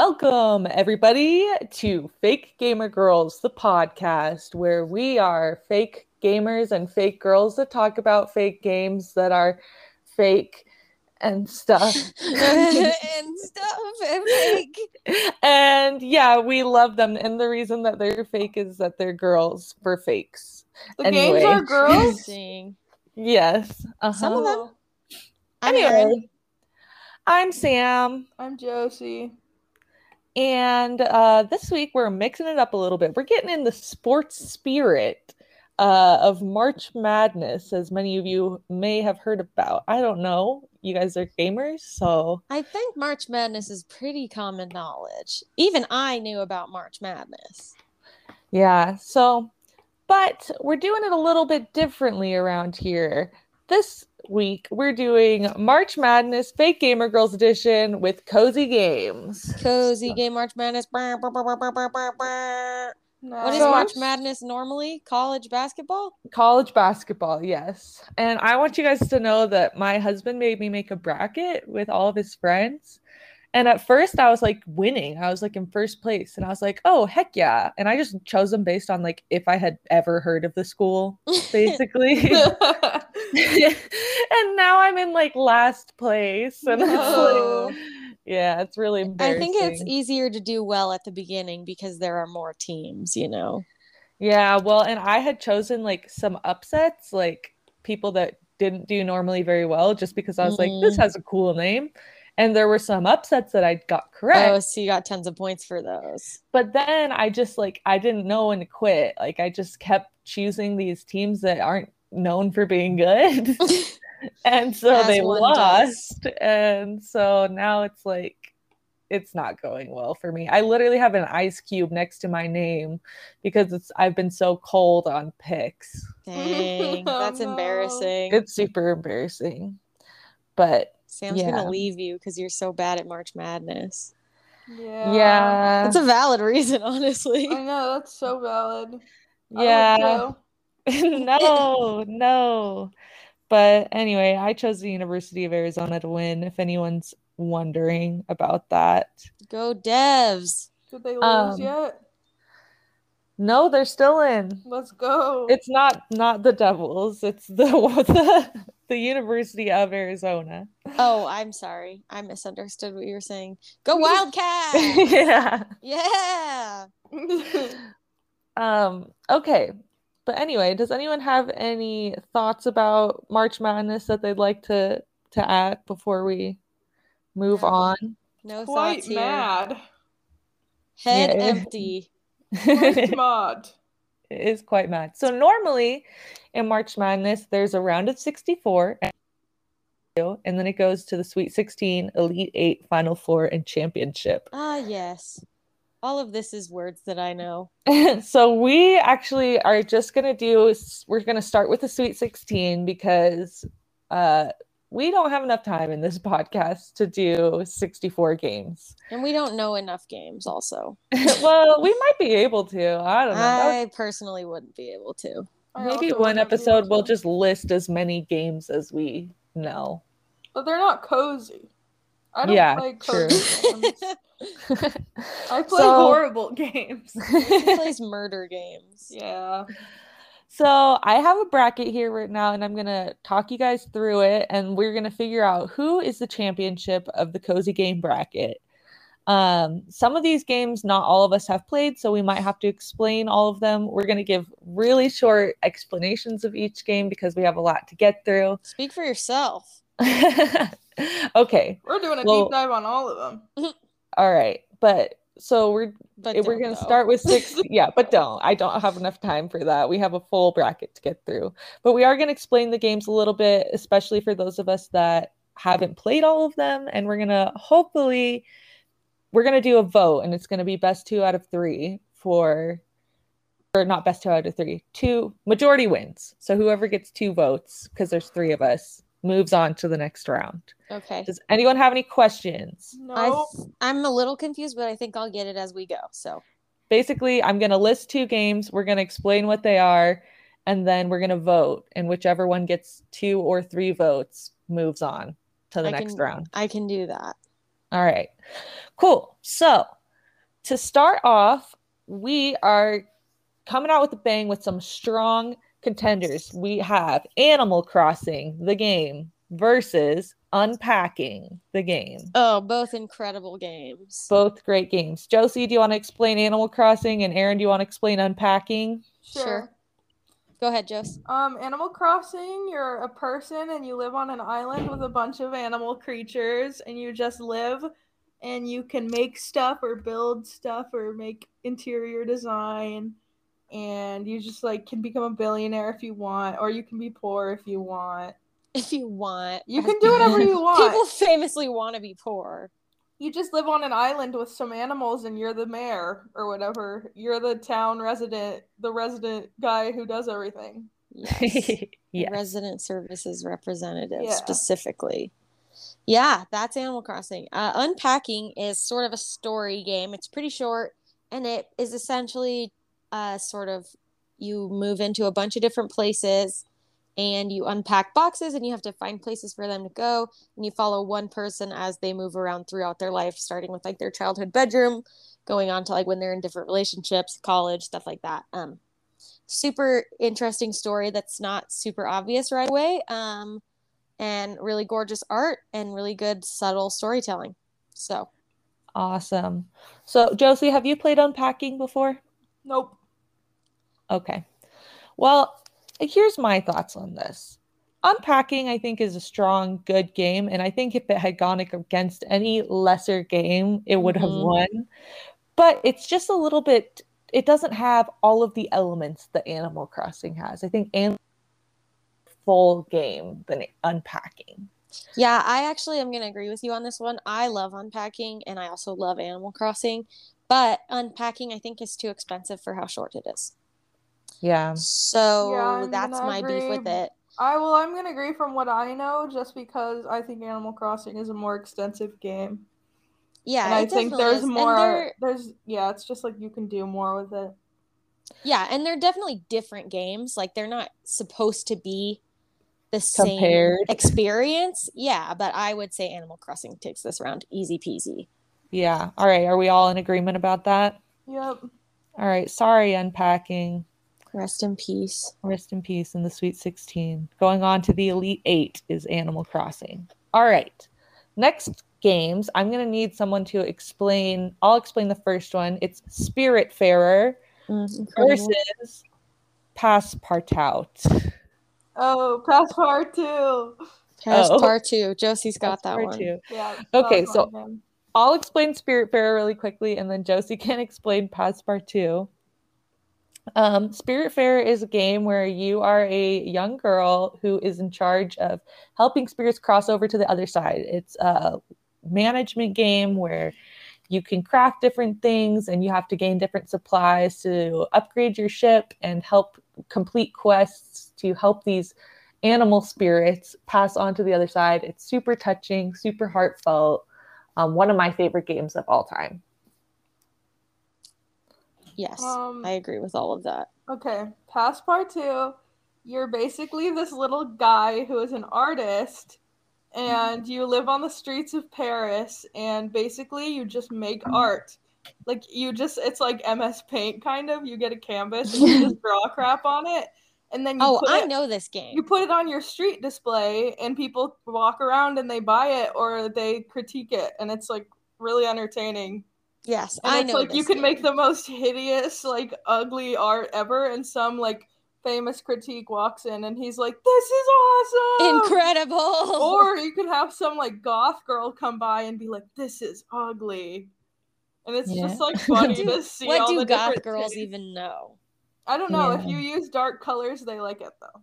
Welcome, everybody, to Fake Gamer Girls, the podcast where we are fake gamers and fake girls that talk about fake games that are fake and stuff. and stuff and fake. and yeah, we love them. And the reason that they're fake is that they're girls for fakes. The Anyway. games are girls. Yes. Uh-huh. Some of them. I'm Anyway, Erin. I'm Sam. I'm Josie. And uh, this week we're mixing it up a little bit. We're getting in the sports spirit uh, of March Madness, as many of you may have heard about. I don't know. You guys are gamers, so I think March Madness is pretty common knowledge. Even I knew about March Madness. yeah. So, but we're doing it a little bit differently around here. This week we're doing March Madness Fake Gamer Girls Edition with Cozy Games. Cozy game March Madness. Brr, brr, brr, brr. What is March Madness normally? College basketball? College basketball, yes. And I want you guys to know that my husband made me make a bracket with all of his friends. And at first I was like winning. I was like in first place. And I was like, oh heck yeah. And I just chose them based on like if I had ever heard of the school, basically. and now I'm in like last place. And it's like yeah, it's really I think it's easier to do well at the beginning because there are more teams, you know. Yeah, well, and I had chosen like some upsets, like people that didn't do normally very well, just because I was like, this Mhm. has a cool name. And there were some upsets that I got correct. Oh, so you got tons of points for those. But then I just like, I didn't know when to quit. Like, I just kept choosing these teams that aren't known for being good. and so As they one lost. And so now it's like, it's not going well for me. I literally have an ice cube next to my name because it's I've been so cold on picks. Dang, Oh, that's no. embarrassing. It's super embarrassing. But Sam's Yeah. gonna leave you because you're so bad at March Madness. yeah. yeah. That's a valid reason, honestly. I know that's so valid. Yeah. no, no. But anyway, I chose the University of Arizona to win if anyone's wondering about that. Go Devs. Did they lose Um, yet? No, they're still in. Let's go. It's not not the Devils. It's the the, the University of Arizona. Oh, I'm sorry. I misunderstood what you were saying. Go Wildcat. yeah. yeah. Um, okay. But anyway, does anyone have any thoughts about March Madness that they'd like to to add before we move No. on? No Quite thoughts here. mad. Head Yeah. empty. Quite mad. It is quite mad. So normally in March Madness, there's a round of 64 and then it goes to the Sweet 16, Elite 8, Final Four, and Championship. Ah, yes. All of this is words that I know. so we actually are just gonna do we're gonna start with the Sweet 16 because uh we don't have enough time in this podcast to do 64 games. And we don't know enough games, also. well, we might be able to. I don't know. That I personally wouldn't be able to. Maybe one episode we'll just list as many games as we know. But they're not cozy. I don't Yeah, play true. cozy games. I play So- horrible games. He plays murder games. yeah. So I have a bracket here right now, and I'm gonna talk you guys through it, and we're gonna figure out who is the championship of the cozy game bracket. Um, some of these games, not all of us have played, so we might have to explain all of them. We're gonna give really short explanations of each game because we have a lot to get through. Speak for yourself. okay, We're doing a Well- deep dive on all of them. all right, but so we're But we're gonna though. start with six yeah but don't. I don't have enough time for that. We have a full bracket to get through. But we are going to explain the games a little bit especially for those of us that haven't played all of them. And we're going to hopefully we're going to do a vote and it's going to be best two out of three for or not best two out of three two majority wins. So whoever gets two votes because there's three of us moves on to the next round Okay. does anyone have any questions No. I, I'm a little confused, but I think I'll get it as we go. So basically i'm going to list two games we're going to explain what they are and then we're going to vote and whichever one gets two or three votes moves on to the I next can- round I can do that. All right. Cool. So, to start off, we are coming out with a bang with some strong contenders. We have Animal Crossing, the game, versus Unpacking, the game. Oh, both incredible games. Both great games. Josie, do you want to explain Animal Crossing? And Erin, do you want to explain Unpacking? Sure. Go ahead, Jose. Um, Animal Crossing, you're a person and you live on an island with a bunch of animal creatures and you just live and you can make stuff or build stuff or make interior design and you just like can become a billionaire if you want or you can be poor if you want. If you want. You can do whatever you want. People famously want to be poor. you just live on an island with some animals and you're the mayor or whatever. You're the town resident, the resident guy who does everything. Yes. yes. Resident services representative Yeah. specifically. Yeah, that's Animal Crossing. Uh, Unpacking is sort of a story game. It's pretty short, and it is essentially uh, sort of you move into a bunch of different places and you unpack boxes and you have to find places for them to go and you follow one person as they move around throughout their life starting with like their childhood bedroom going on to like when they're in different relationships college stuff like that um super interesting story that's not super obvious right away um and really gorgeous art and really good subtle storytelling so Awesome. So, Josie, have you played Unpacking before? Nope. Okay. Well, here's my thoughts on this. Unpacking, I think, is a strong, good game. And I think if it had gone against any lesser game, it would have Mhm. won. But it's just a little bit, it doesn't have all of the elements that Animal Crossing has. I think Animal full game than Unpacking. Yeah, I actually am going to agree with you on this one. I love unpacking and I also love Animal Crossing, but unpacking I think is too expensive for how short it is. Yeah. So Yeah, that's gonna my beef with it. I well, I'm gonna agree from what I know, just because I think Animal Crossing is a more extensive game, Yeah, and I think there's is. More. There's yeah, it's just like you can do more with it. yeah, and they're definitely different games. Like they're not supposed to be the same experience. Yeah, but I would say Animal Crossing takes this round easy peasy. Yeah. All right. Are we all in agreement about that? Yep. All right. Sorry, Unpacking. Rest in peace. Rest in peace in the Sweet 16. Going on to the Elite Eight is Animal Crossing. All right. Next games, I'm going to need someone to explain. I'll explain the first one. It's Spiritfarer Mm, incredible. versus Passepartout. Oh, Passepartout. Passepartout. Josie's got that one. Passepartout. Yeah. Okay, so- I'll explain Spiritfarer really quickly, and then Josie can explain Passepartout. Um, Spiritfarer is a game where you are a young girl who is in charge of helping spirits cross over to the other side. It's a management game where you can craft different things and you have to gain different supplies to upgrade your ship and help complete quests to help these animal spirits pass on to the other side. It's super touching, super heartfelt. Um, one of my favorite games of all time. Yes, Um, I agree with all of that. Okay, Passepartout. You're basically this little guy who is an artist, and you live on the streets of Paris, and basically you just make art. Like you just, it's like MS Paint kind of. You get a canvas and you just draw crap on it, and then you Oh, I it, know this game. you put it on your street display, and people walk around and they buy it or they critique it, and it's like really entertaining. Yes, And I it's know. like you can make the most hideous, like ugly art ever, and some like famous critique walks in and he's like, This is awesome. incredible. Or you could have some like goth girl come by and be like, This is ugly. And it's Yeah. just like funny do- to see what all do the goth different girls tastes. even know? I don't know. If you use dark colors, they like it though.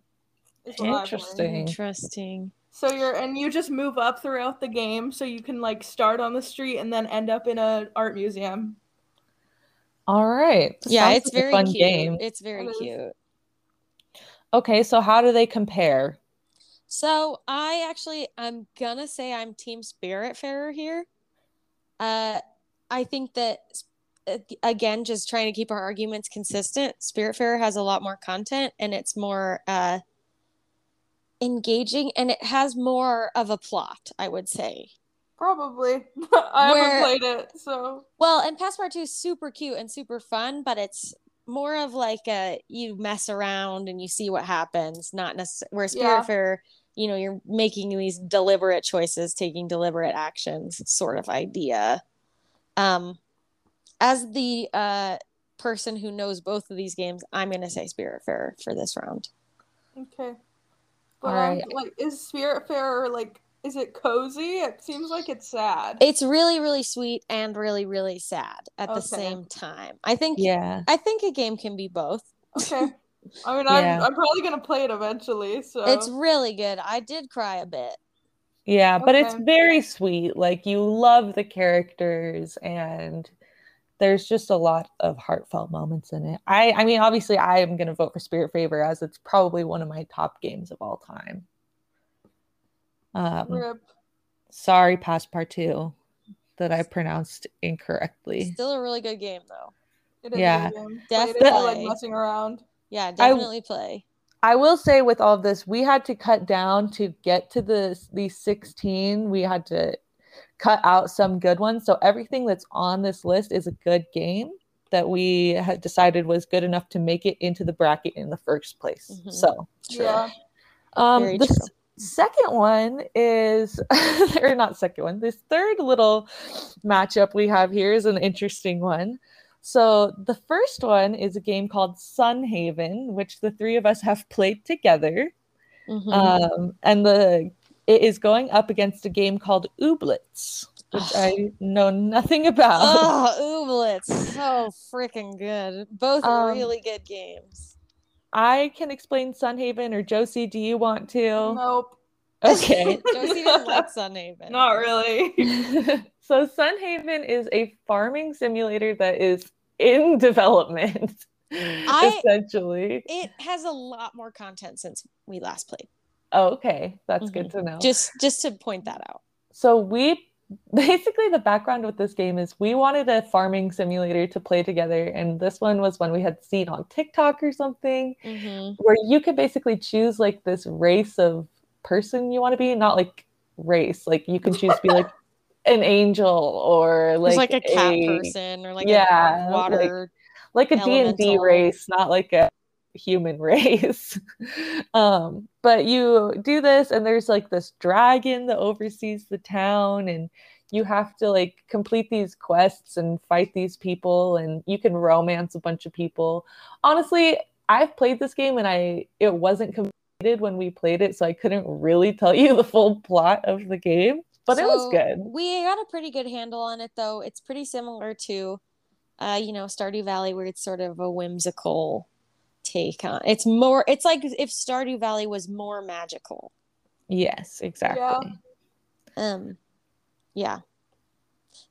is what I've learned. Interesting. Interesting. So you're and you just move up throughout the game so you can like start on the street and then end up in a art museum. All right. Yeah, Sounds it's like a very fun cute. game. It's very It is. cute. Okay, so how do they compare? So I actually I'm gonna say I'm Team Spiritfarer here. Uh, I think that uh, again, just trying to keep our arguments consistent. Spirit Spiritfarer has a lot more content and it's more uh engaging and it has more of a plot. I would say. Probably. I Where- haven't played it, so Well, and Passepartout is super cute and super fun, but it's more of like a you mess around and you see what happens, not necessarily where Yeah. Spiritfarer, you know, you're making these deliberate choices, taking deliberate actions, sort of idea. Um, as the uh person who knows both of these games, I'm gonna say Spiritfarer for this round. okay. But All um, like, is Spiritfarer like? Is it cozy? It seems like it's sad. It's really, really sweet and really, really sad at the same time. I think Yeah. I think a game can be both. Okay. I mean, Yeah. I'm, I'm probably gonna play it eventually. So It's really good. I did cry a bit. Yeah, but it's very sweet. Like you love the characters and there's just a lot of heartfelt moments in it. I I mean obviously I am going to vote for Spiritfarer as it's probably one of my top games of all time. Um rip. sorry Passepartout that I pronounced incorrectly. Still a really good game though. It is yeah. a good game. Played it Definitely. like messing around. Yeah, definitely play. I will say with all of this, we had to cut down to get to the these 16. We had to cut out some good ones. So everything that's on this list is a good game that we had decided was good enough to make it into the bracket in the first place. Mhm. So True. Yeah. um Very the true. s- second one is or not second one, this third little matchup we have here is an interesting one. So the first one is a game called Sunhaven, which the three of us have played together. Mhm. Um, and the it is going up against a game called Ooblets, which I know nothing about. oh, Ooblets, so freaking good. Both Um, really good games. I can explain Sunhaven, or Josie, do you want to? Nope. Okay. Josie doesn't like Sunhaven. Not really. so Sunhaven is a farming simulator that is in development. I- essentially. It has a lot more content since we last played. Oh, okay. That's good to know. Just just to point that out. so we basically the background with this game is we wanted a farming simulator to play together and this one was one we had seen on TikTok or something Mhm. where you could basically choose like this race of person you want to be not like race like you can choose to be like an angel or Like, like, like a cat a- person or like yeah, a water. like a D&D race, not like a human race. um, but you do this and there's like this dragon that oversees the town and you have to like complete these quests and fight these people and you can romance a bunch of people. Honestly, I've played this game and I it wasn't completed when we played it, so I couldn't really tell you the full plot of the game, but it was good. We got a pretty good handle on it though. It's pretty similar to uh, you know, Stardew Valley where it's sort of a whimsical take on. It's more it's like if Stardew Valley was more magical. Yes, exactly. Um yeah.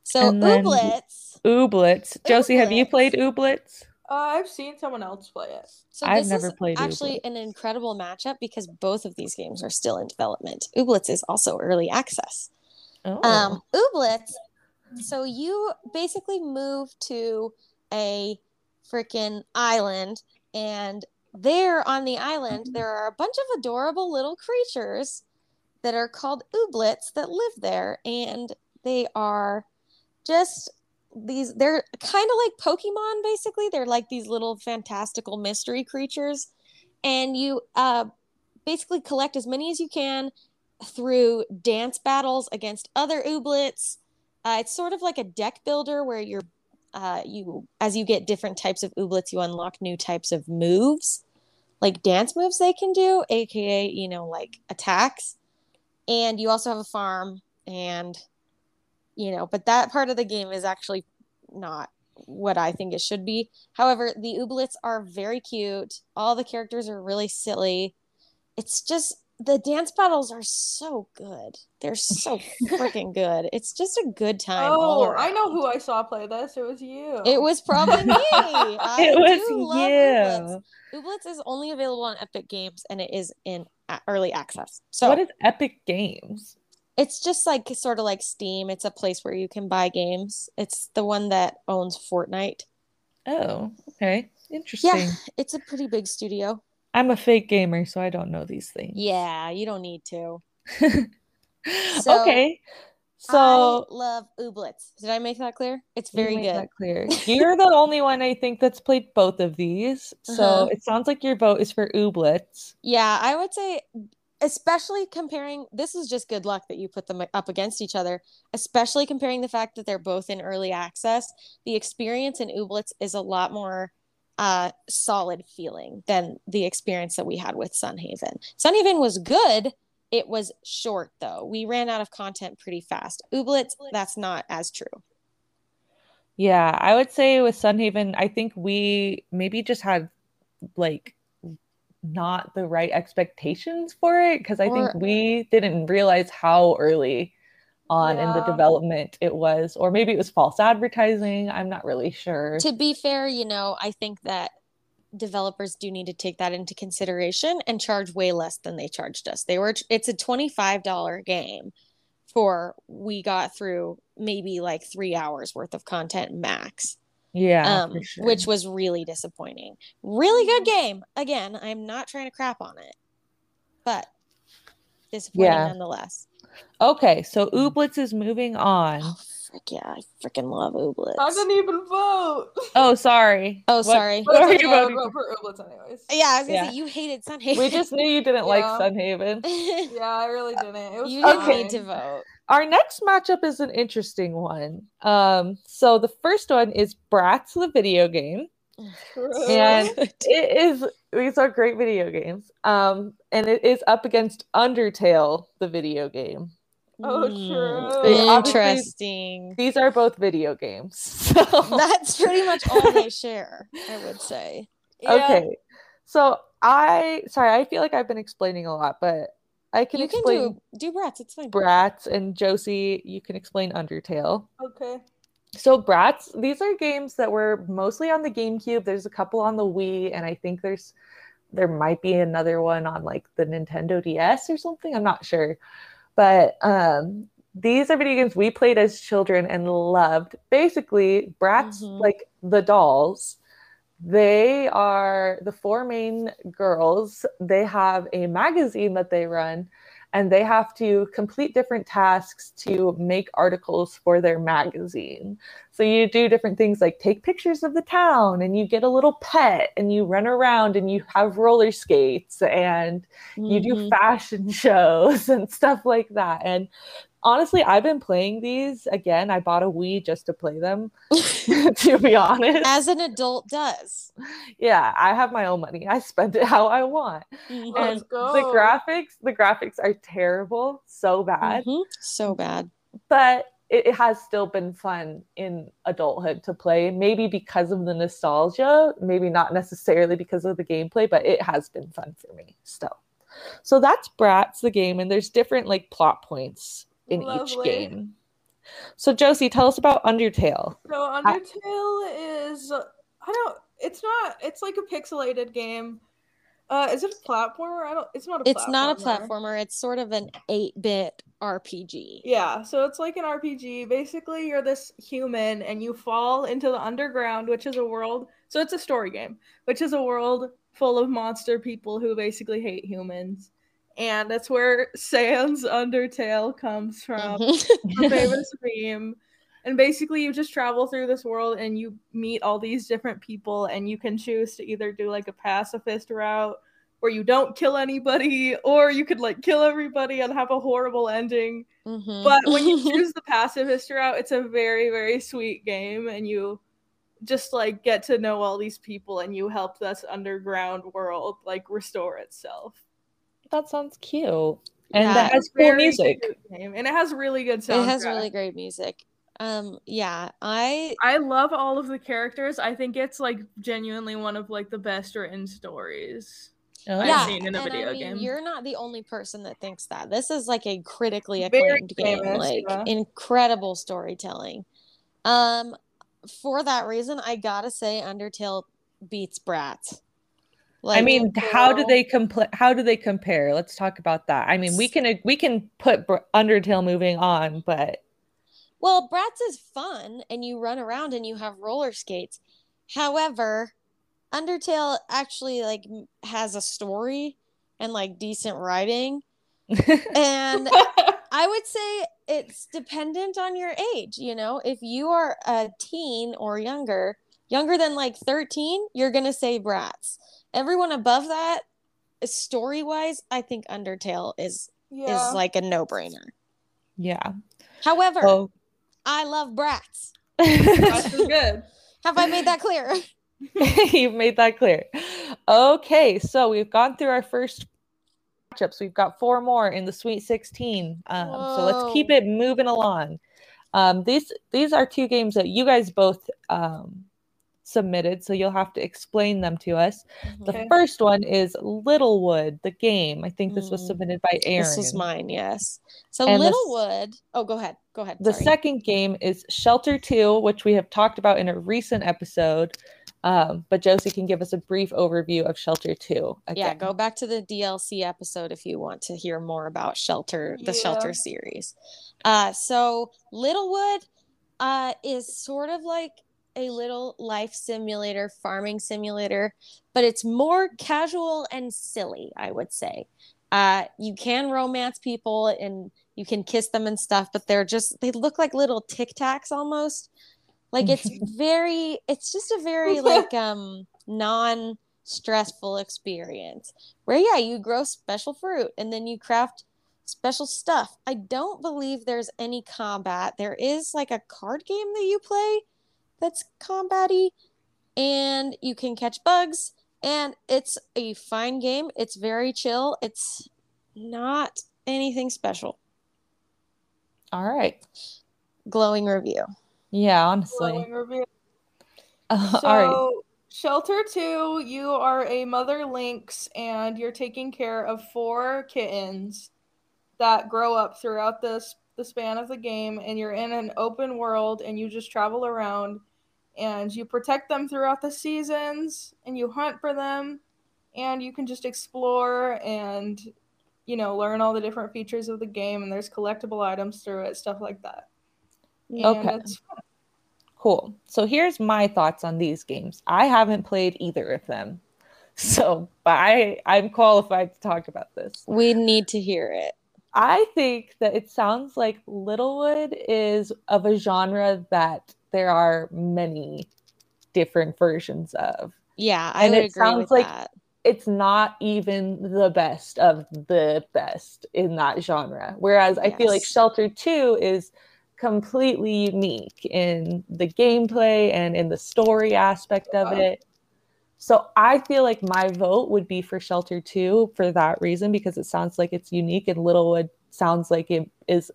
So And then- Ooblets. Ooblets. Josie, have you played Ooblets? Uh, I've seen someone else play it. So I've this never is played actually Ooblets. an incredible matchup because both of these games are still in development. Ooblets is also early access. Oh. Um, Ooblets. So you basically move to a freaking island, and there on the island there are a bunch of adorable little creatures that are called Ooblets that live there, and they are just these. They're kind of like Pokemon, basically. They're like these little fantastical mystery creatures, and you uh basically collect as many as you can through dance battles against other ooblets. Uh, it's sort of like a deck builder where you're uh, you as you get different types of ooblets, you unlock new types of moves, like dance moves they can do, aka you know like attacks. And you also have a farm, and you know, but that part of the game is actually not what I think it should be. However, the ooblets are very cute. All the characters are really silly. It's just the dance battles are so good. They're so freaking good. It's just a good time. all Oh, I know who I saw play this. It was you. It was probably me. I it was do love you. Ooblets. Ooblets is only available on Epic Games and it is in early access. So what is Epic Games? it's just like sort of like Steam. It's a place where you can buy games. It's the one that owns Fortnite. Oh, okay. Interesting. Yeah, it's a pretty big studio. I'm a fake gamer, so I don't know these things. Yeah, you don't need to. So- okay. So I love Ooblets. Did I make that clear? It's very good. that clear. You're the only one I think that's played both of these. So Uh-huh. it sounds like your vote is for Ooblets. Yeah, I would say, especially comparing, this is just good luck that you put them up against each other, especially comparing the fact that they're both in early access. The experience in Ooblets is a lot more uh, solid feeling than the experience that we had with Sunhaven. Sunhaven was good. It was short, though. We ran out of content pretty fast. Ooblets, that's not as true. Yeah, I would say with Sunhaven, I think we maybe just had like not the right expectations for it because I think we didn't realize how early on in the development it was, or maybe it was false advertising. I'm not really sure. To be fair, you know, I think that developers do need to take that into consideration and charge way less than they charged us. They were it's a $25 game for we got through maybe like 3 hours worth of content max. Yeah, um sure. which was really disappointing. Really good game. Again, I'm not trying to crap on it. But disappointing Yeah. nonetheless. Okay, so Ooblets is moving on. Oh frick yeah, I freaking love Ooblets. I didn't even vote. Oh, sorry. Oh, What- sorry. What are you voting vote for? for Ooblets anyways. Yeah, I was gonna Yeah. say you hated Sunhaven. We just knew you didn't like Yeah. Sunhaven. Yeah, I really didn't. It was you didn't Okay. need to vote. Our next matchup is an interesting one. Um, so the first one is Bratz, the video game. True. And it is these are great video games. Um, and it is up against Undertale, the video game. Oh, Hmm, true. They obviously- Interesting. These are both video games. So That's pretty much all they share, I would say. Yeah. okay. So I sorry, I feel like I've been explaining a lot, but I can you can do do Bratz, it's fine. Bratz and Josie, you can explain Undertale. Okay. So Bratz, these are games that were mostly on the GameCube. There's a couple on the Wii, and I think there's there might be another one on like the Nintendo DS or something. I'm not sure. But um these are video games we played as children and loved. Basically, Bratz, Mhm. like the dolls, they are the four main girls. They have a magazine that they run, and they have to complete different tasks to make articles for their magazine. So you do different things like take pictures of the town, and you get a little pet, and you run around, and you have roller skates, and you do Mhm. fashion shows and stuff like that. And honestly, I've been playing these again. I bought a Wii just to play them, to be honest. as an adult does. yeah, I have my own money. I spend it how I want. Mhm. And Let's the go. graphics, the graphics are terrible, so bad, Mhm. So bad. but it, it has still been fun in adulthood to play. Maybe because of the nostalgia, maybe not necessarily because of the gameplay, but it has been fun for me still. So that's Bratz, the game, and there's different like plot points in each game. So Josie, tell us about Undertale. So Undertale is I don't it's not it's like a pixelated game. Uh is it a platformer? I don't it's not a It's not a platformer. platformer. It's sort of an 8-bit RPG. Yeah, so it's like an RPG. Basically, you're this human and you fall into the underground, which is a world. So it's a story game, which is a world full of monster people who basically hate humans. And that's where Sans Undertale comes from. Mhm. famous meme. And basically, you just travel through this world and you meet all these different people, and you can choose to either do like a pacifist route where you don't kill anybody, or you could like kill everybody and have a horrible ending. Mhm. But when you choose the pacifist route, it's a very, very sweet game, and you just like get to know all these people and you help this underground world like restore itself. That sounds cute. And Yeah. that has cool music. cute and it has really good soundtrack. it has really great music. Um yeah, I I love all of the characters. I think it's like genuinely one of like the best written stories. I've yeah, seen in a and video I mean, game. You're not the only person that thinks that. This is like a critically Very acclaimed game, famous, like yeah. incredible storytelling. Um, for that reason, I gotta say, Undertale beats Bratz. I mean, how do they compl- How do they compare? Let's talk about that. I mean, we can uh, we can put Undertale moving on, but well, Bratz is fun, and you run around and you have roller skates. However, Undertale actually like has a story and like decent writing, and I would say it's dependent on your age. You know, if you are a teen or younger, younger than like 13, you're going to say Bratz. Everyone above that, story wise, I think Undertale is Yeah. is like a no brainer. Yeah. However, Oh. I love Bratz. That's good. Have I made that clear? You've made that clear. Okay, so we've gone through our first matchups. We've got four more in the Sweet 16. Um, so let's keep it moving along. Um, these these are two games that you guys both um, submitted, so you'll have to explain them to us. The first one is Littlewood, the game. I think this was Mm. submitted by Erin. This was mine, yes. So And the Littlewood. Oh, go ahead. Go ahead. The Sorry. second game is Shelter 2, which we have talked about in a recent episode. Um, but Josie can give us a brief overview of Shelter 2. Yeah, go back to the DLC episode if you want to hear more about Shelter, the Shelter series. Uh, so Littlewood uh, is sort of like a little life simulator, farming simulator, but it's more casual and silly, I would say. Uh, you can romance people and you can kiss them and stuff, but they're just, they look like little tic tacs almost. Like it's very, it's just a very like um non stressful experience where yeah you grow special fruit and then you craft special stuff i don't believe there's any combat there is like a card game that you play that's combat-y and you can catch bugs and it's a fine game it's very chill it's not anything special All right. glowing review Yeah, honestly. Glowing review. Uh, So, all right. Shelter 2, you are a mother lynx and you're taking care of four kittens that grow up throughout this the span of the game and you're in an open world and you just travel around and you protect them throughout the seasons and you hunt for them and you can just explore and you know learn all the different features of the game and there's collectible items through it stuff like that. And Okay. it's Cool. So here's my thoughts on these games. I haven't played either of them. So, but I I'm qualified to talk about this. we need to hear it I think that it sounds like Littlewood is of a genre that there are many different versions of. yeah i And it sounds like- that It's not even the best of the best in that genre. Whereas I feel like Shelter 2 is completely unique in the gameplay and in the story aspect of it. So I feel like my vote would be for Shelter 2 for that reason because it sounds like it's unique and Littlewood sounds like it is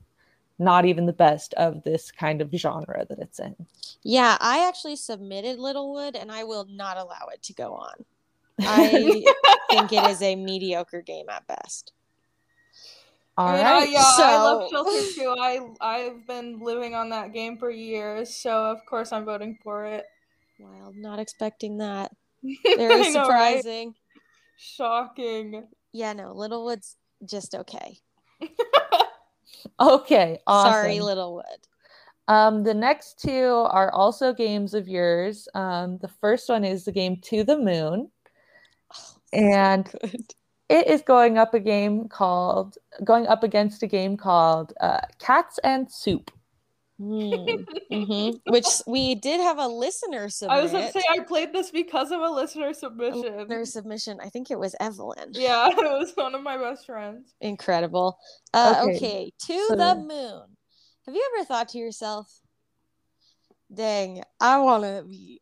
not even the best of this kind of genre that it's in. Yeah, I actually submitted Littlewood and I will not allow it to go on. I think it is a mediocre game at best. All Yeah, right. yeah, I love So- Shelter too. I I've been living on that game for years, so of course I'm voting for it. Wild, not expecting that. Very I know, right? surprising. Shocking. Yeah, no, Littlewood's just okay. Okay. Awesome. Sorry, Littlewood. Um, the next two are also games of yours. Um, the first one is the game To the Moon, Oh, and good. it is going up a game called going up against a game called uh, Cats and Soup. Mm, mhm. Which we did have a listener submit. I was gonna say I played this because of a listener a submission. listener submission. I think it was Evelyn. Yeah, it was one of my best friends. Incredible. Uh, Okay, okay. to so- the moon. Have you ever thought to yourself, dang, I want to be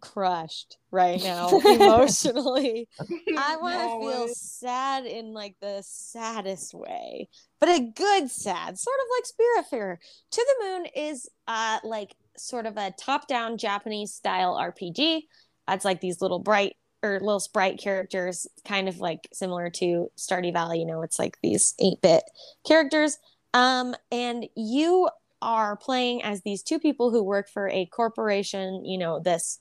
crushed right now emotionally? I want to No feel way. sad in like the saddest way, but a good sad, sort of like Spiritfarer. To the Moon is uh like sort of a top-down Japanese style RPG. It's like these little bright or little sprite characters, kind of like similar to Stardew Valley. You know, it's like these 8-bit characters. Um, and you are playing as these two people who work for a corporation, you know, this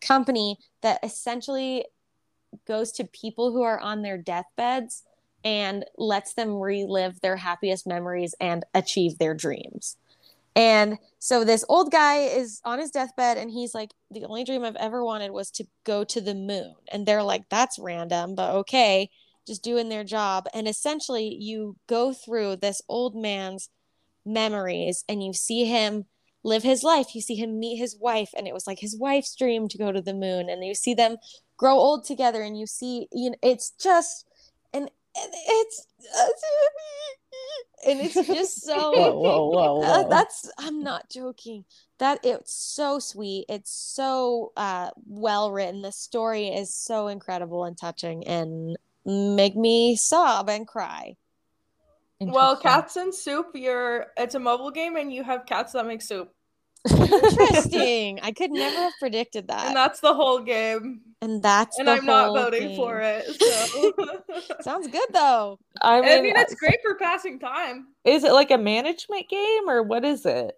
company that essentially goes to people who are on their deathbeds and lets them relive their happiest memories and achieve their dreams. And so this old guy is on his deathbed and he's like, the only dream I've ever wanted was to go to the moon. And they're like, that's random, but okay. just doing their job. And essentially, you go through this old man's memories and you see him live his life. You see him meet his wife, and it was like his wife's dream to go to the moon. And you see them grow old together, and you see, you know, it's just, and it's, and it's just so. Whoa, whoa, whoa, Uh, that's I'm not joking. That it's so sweet. It's so uh, well written. The story is so incredible and touching, and make me sob and cry. well, cats and soup. You're. It's a mobile game, and you have cats that make soup, Interesting. I could never have predicted that. and that's the whole game. And that's And the I'm not voting thing. for it. So. Sounds good though. I mean, I mean, it's great for passing time. is it like a management game or what is it?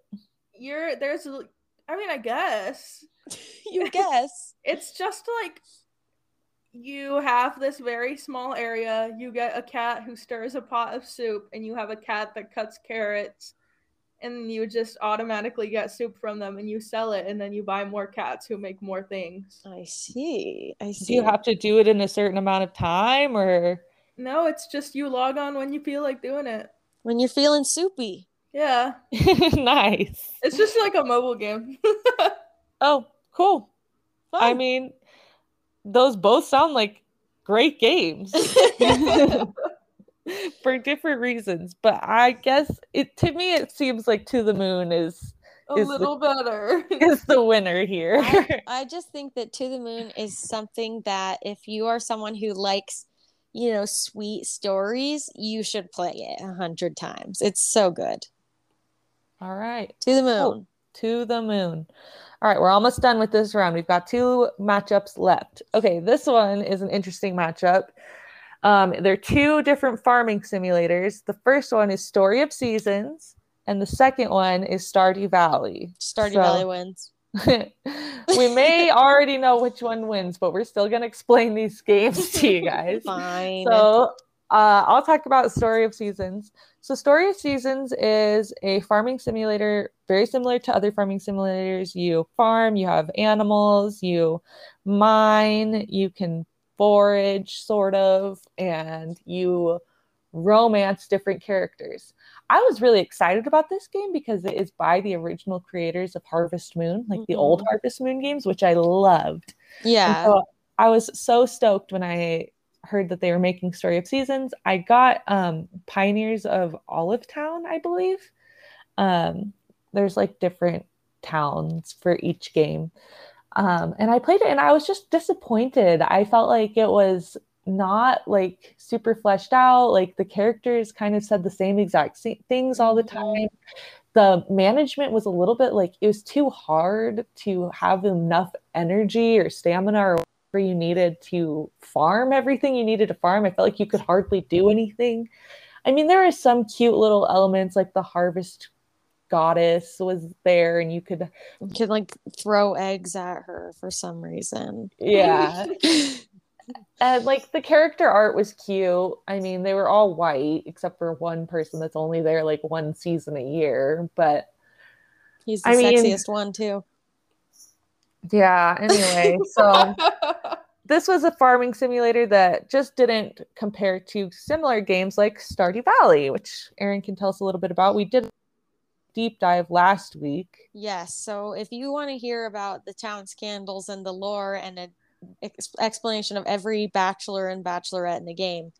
You're there's. I mean, I guess You guess. it's just like you have this very small area. You get a cat who stirs a pot of soup, and you have a cat that cuts carrots, and you just automatically get soup from them, and you sell it, and then you buy more cats who make more things. I see. I see. Do you have to do it in a certain amount of time or? No, it's just you log on when you feel like doing it. when you're feeling soupy. Yeah, nice. it's just like a mobile game. Oh, cool. I mean, those both sound like great games for different reasons, but I guess it to me it seems like To the Moon is a Is the- little better. is the winner here. I, I just think that To the Moon is something that if you are someone who likes, you know, sweet stories, you should play it a hundred times. It's so good. All right. To the Moon. Cool. To the moon. All right, we're almost done with this round. We've got two matchups left. Okay, this one is an interesting matchup. Um, they're two different farming simulators. The first one is Story of Seasons, and the second one is Stardew Valley. Stardew So- Valley wins. we may already know which one wins, but we're still going to explain these games to you guys. Fine. So uh, I'll talk about Story of Seasons. So Story of Seasons is a farming simulator, very similar to other farming simulators. You farm, you have animals, you mine, you can forage, sort of, and you romance different characters. I was really excited about this game because it is by the original creators of Harvest Moon, like the old Mhm. Harvest Moon games, which I loved. Yeah. so I was so stoked when I heard that they were making Story of Seasons. I got um, Pioneers of Olive Town, I believe. Um, there's like different towns for each game. Um, and I played it and I was just disappointed. I felt like it was not like super fleshed out. Like the characters kind of said the same exact things all the Mhm. time. The management was a little bit like it was too hard to have enough energy or stamina or whatever you needed to farm everything you needed to farm. I felt like you could hardly do anything. I mean, there are some cute little elements like the harvest goddess was there and you could You could like throw eggs at her for some reason. yeah and like the character art was cute i mean they were all white except for one person that's only there like one season a year but He's the I mean- sexiest one too. yeah anyway so this was a farming simulator that just didn't compare to similar games like stardew valley which erin can tell us a little bit about we did deep dive last week Yes. So if you want to hear about the town scandals and the lore and an ex- explanation of every bachelor and bachelorette in the game,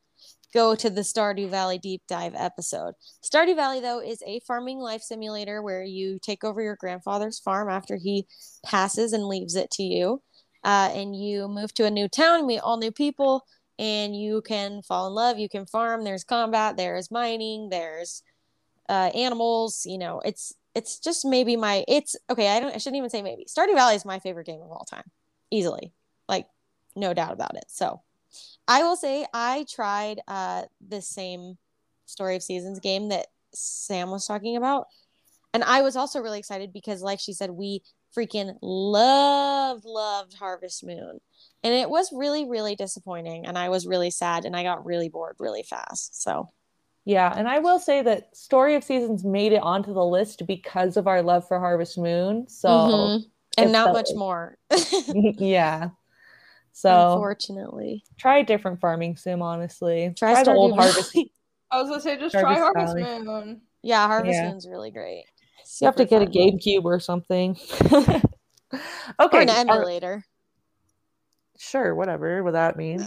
go to the Stardew Valley deep dive episode. Stardew Valley, though, is a farming life simulator where you take over your grandfather's farm after he passes and leaves it to you. Uh, and you move to a new town, meet all new people, and you can fall in love. You can farm. There's combat. There's mining. There's uh, animals. You know, it's it's just maybe my it's okay. I don't. I shouldn't even say maybe. Stardew Valley is my favorite game of all time, easily, like no doubt about it. So, I will say I tried uh the same Story of Seasons game that Sam was talking about, and I was also really excited because, like she said, we freaking loved loved Harvest Moon, and it was really really disappointing, and I was really sad, and I got really bored really fast. So. Yeah, and I will say that Story of Seasons made it onto the list because of our love for Harvest Moon. So Mhm. and not much like- more. yeah. So Unfortunately, try a different farming sim, honestly. Try the old Harvest. Valley. I was gonna say just Harvest try Harvest Valley. Moon. yeah, Harvest Yeah. Moon's really great. You have to get a fun. GameCube or something. or okay. an our- emulator. sure, whatever what that means.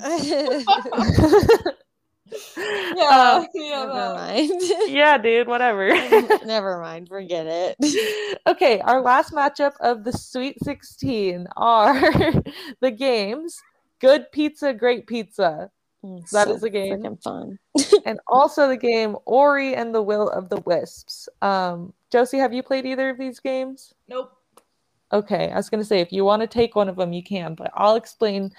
Yeah, Um, yeah. Never mind. yeah, dude, whatever. Never mind. Forget it. okay, our last matchup of the Sweet 16 are the games Good Pizza, Great Pizza, That is a game. Freaking fun. and also the game Ori and the Will of the Wisps. Um, Josie, have you played either of these games? Nope. Okay, I was going to say if you want to take one of them, you can, but I'll explain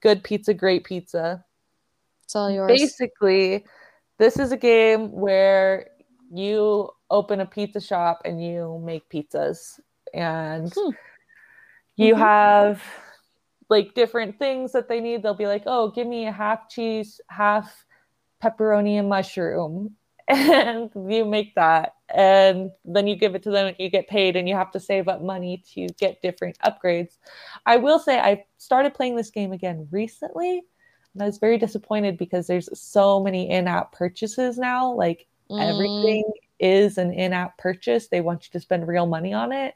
Good Pizza, Great Pizza. It's all yours. Basically, this is a game where you open a pizza shop and you make pizzas, and Hmm. you Mhm. have like different things that they need. They'll be like, "Oh, give me a half cheese, half pepperoni and mushroom," and you make that, and then you give it to them, and you get paid, and you have to save up money to get different upgrades. I will say I started playing this game again recently. And I was very disappointed because there's so many in-app purchases now. Like Mm, everything is an in-app purchase. They want you to spend real money on it.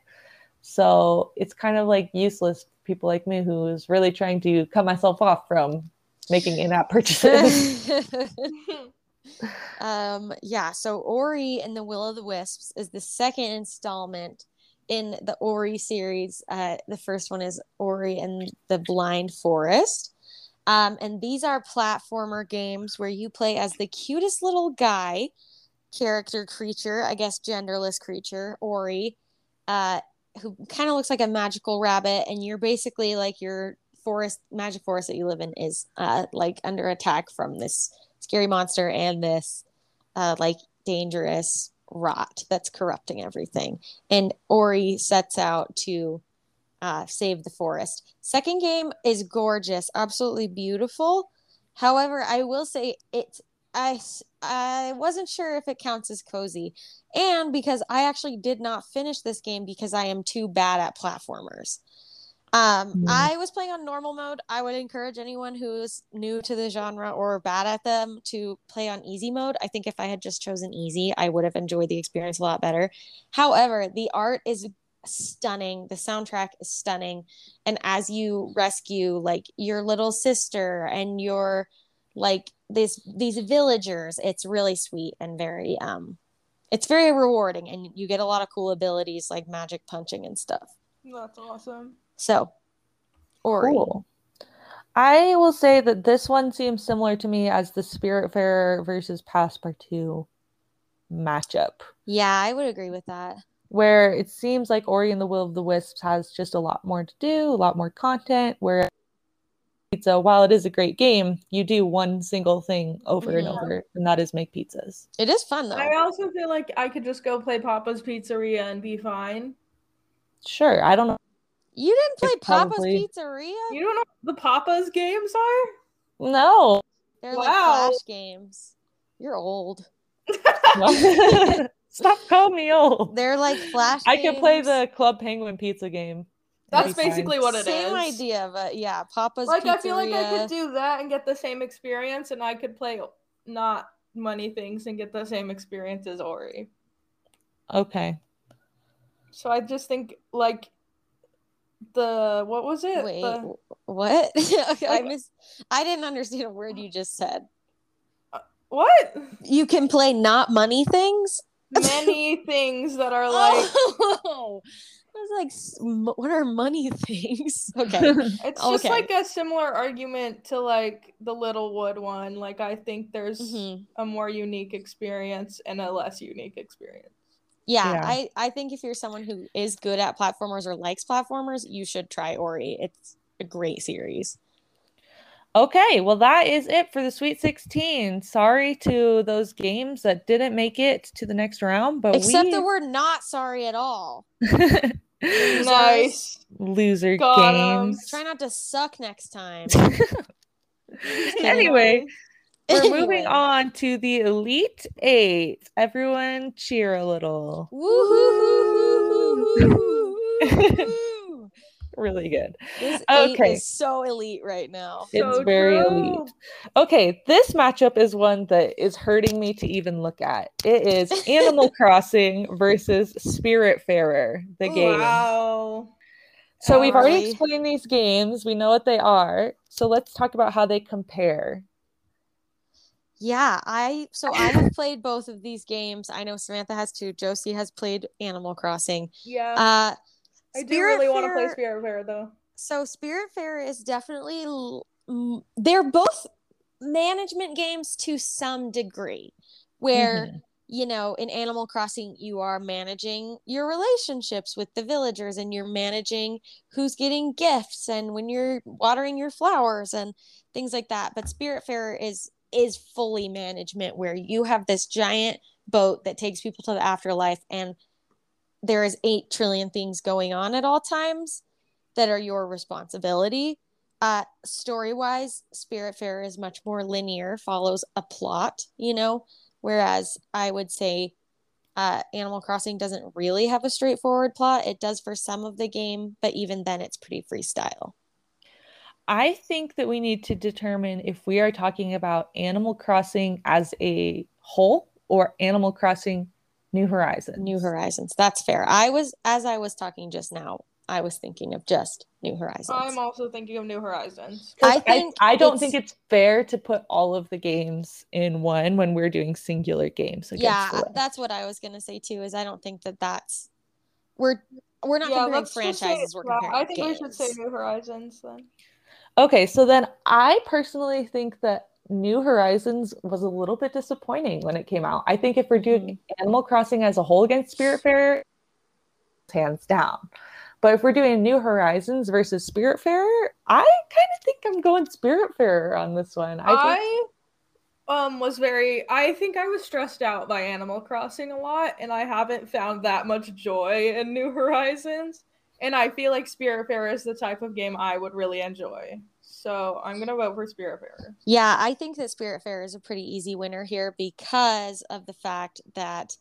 So it's kind of like useless for people like me who's really trying to cut myself off from making in-app purchases. um yeah so ori and the will of the wisps is the second installment in the ori series uh the first one is ori and the blind forest um and these are platformer games where you play as the cutest little guy character creature i guess genderless creature ori uh who kind of looks like a magical rabbit and you're basically like your forest magic forest that you live in is uh like under attack from this scary monster and this uh, like dangerous rot that's corrupting everything. And Ori sets out to uh, save the forest. Second game is gorgeous, absolutely beautiful. However, I will say it. I I wasn't sure if it counts as cozy, and because I actually did not finish this game because I am too bad at platformers. Um, Mm. I was playing on normal mode. I would encourage anyone who's new to the genre or bad at them to play on easy mode. I think if I had just chosen easy, I would have enjoyed the experience a lot better. However, the art is stunning. The soundtrack is stunning. And as you rescue like your little sister and your like this these villagers, it's really sweet and very um it's very rewarding and you get a lot of cool abilities like magic punching and stuff. That's awesome. So, Ori. Cool. I will say that this one seems similar to me as the Spirit Spiritfarer versus Passpartout matchup, Yeah, I would agree with that. Where it seems like Ori and the Will of the Wisps has just a lot more to do, a lot more content. Where pizza, while it is a great game, you do one single thing over and Mhm. over, and that is make pizzas. It is fun though. I also feel like I could just go play Papa's Pizzeria and be fine. Sure, I don't know. You didn't play It's Papa's probably- Pizzeria? You don't know what the Papa's games are? No. They're like Wow. flash games. You're old. Stop calling me old. They're like flash I could play the Club Penguin pizza game. That's It'd be fine. basically what it is. Same idea, but yeah, Papa's Like Pizzeria. I feel like I could do that and get the same experience, and I could play not money things and get the same experience as Ori. Okay. So I just think like the what was it? Wait, The- what? okay, I Like- missed. I didn't understand a word you just said. Uh, what? You can play not money things. Many things that are like oh, I was like, what are money things? Okay. it's just okay. like a similar argument to like the Littlewood one. Like I think there's Mhm. a more unique experience and a less unique experience. Yeah, Yeah. I, I think if you're someone who is good at platformers or likes platformers, you should try Ori. It's a great series. Okay, well, that is it for the Sweet 16. Sorry to those games that didn't make it to the next round, but Except we that we're not sorry at all. Nice. loser Got 'em. games. Try not to suck next time. Anyway, we're moving on to the Elite Eight. Everyone cheer a little. Woo-hoo-hoo-hoo-hoo-hoo-hoo. really good. This eight Okay. is so elite right now. It's So very true. elite. Okay, this matchup is one that is hurting me to even look at. It is Animal Crossing versus Spiritfarer, the game. Wow. So we've already Alright. explained these games. We know what they are. So let's talk about how they compare. Yeah, I so I have played both of these games. I know Samantha has too. Josie has played Animal Crossing. Yeah. Uh I do really want to play Spiritfarer though. so Spirit Fair is definitely they're both management games to some degree where Mhm. you know in Animal Crossing you are managing your relationships with the villagers and you're managing who's getting gifts and when you're watering your flowers and things like that but Spiritfarer is is fully management where you have this giant boat that takes people to the afterlife and there is 8 trillion things going on at all times that are your responsibility. Uh, story wise, Spiritfarer is much more linear, follows a plot, you know, whereas I would say uh, Animal Crossing doesn't really have a straightforward plot. It does for some of the game, but even then, it's pretty freestyle. I think that we need to determine if we are talking about Animal Crossing as a whole or Animal Crossing New Horizons. New Horizons. That's fair. I was, as I was talking just now, I was thinking of just New Horizons. I'm also thinking of New Horizons. I think I, don't it's- think it's fair to put all of the games in one when we're doing singular games. Yeah, that's what I was gonna say too. Is I don't think that that's we're we're not yeah, comparing let's say- franchises. We're yeah, comparing I think games. we should say New Horizons then. Okay, so then I personally think that New Horizons was a little bit disappointing when it came out. I think if we're doing Mm-hmm. Animal Crossing as a whole against Spiritfarer, hands down. But if we're doing New Horizons versus Spiritfarer, I kind of think I'm going Spiritfarer on this one. I, think, I um was very I think I was stressed out by Animal Crossing a lot and I haven't found that much joy in New Horizons and I feel like Spiritfarer is the type of game I would really enjoy. So I'm gonna vote for Spiritfarer. Yeah, I think that Spiritfarer is a pretty easy winner here because of the fact that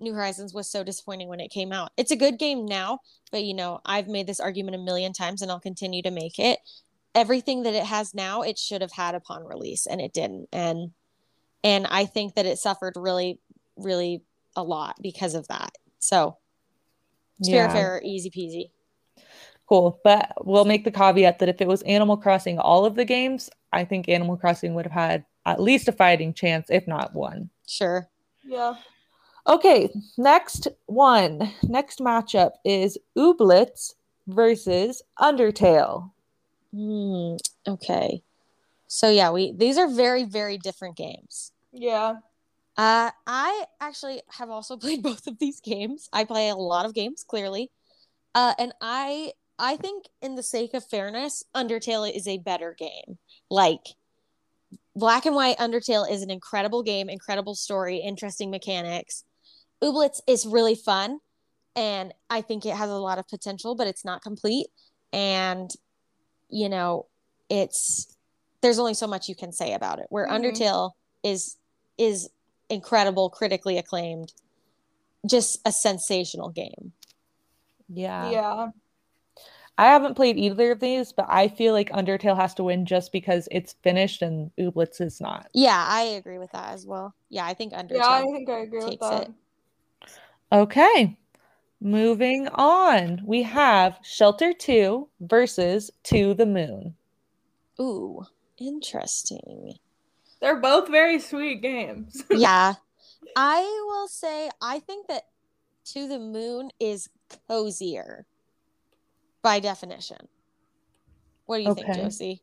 New Horizons was so disappointing when it came out. It's a good game now, but you know, I've made this argument a million times and I'll continue to make it. Everything that it has now, it should have had upon release and it didn't. And and I think that it suffered really really a lot because of that. So, yeah, Spiritfarer easy peasy. Cool. But we'll make the caveat that if it was Animal Crossing, all of the games, I think Animal Crossing would have had at least a fighting chance, if not one. Sure. Yeah. Okay, next one. Next matchup is Ooblets versus Undertale. Hmm, okay. So yeah, we these are very very different games. Yeah. Uh, I actually have also played both of these games. I play a lot of games, clearly, uh, and I I think, in the sake of fairness, Undertale is a better game. Like, Black and White Undertale is an incredible game, incredible story, interesting mechanics. Ooblets is really fun, and I think it has a lot of potential, but it's not complete. And you know, it's there's only so much you can say about it. Where Mhm. Undertale is is incredible, critically acclaimed, just a sensational game. Yeah. Yeah. I haven't played either of these, but I feel like Undertale has to win just because it's finished and Ooblets is not. Yeah, I agree with that as well. Yeah, I think Undertale. Yeah, I think I agree with takes that. it. Okay. Moving on. We have Shelter 2 versus To the Moon. Ooh, interesting. They're both very sweet games. yeah. I will say I think that To the Moon is cozier by definition. What do you think, Okay. Josie?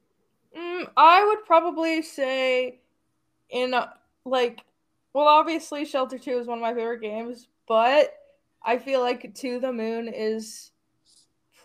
Mm, I would probably say in a, like well obviously Shelter 2 is one of my favorite games, but I feel like To the Moon is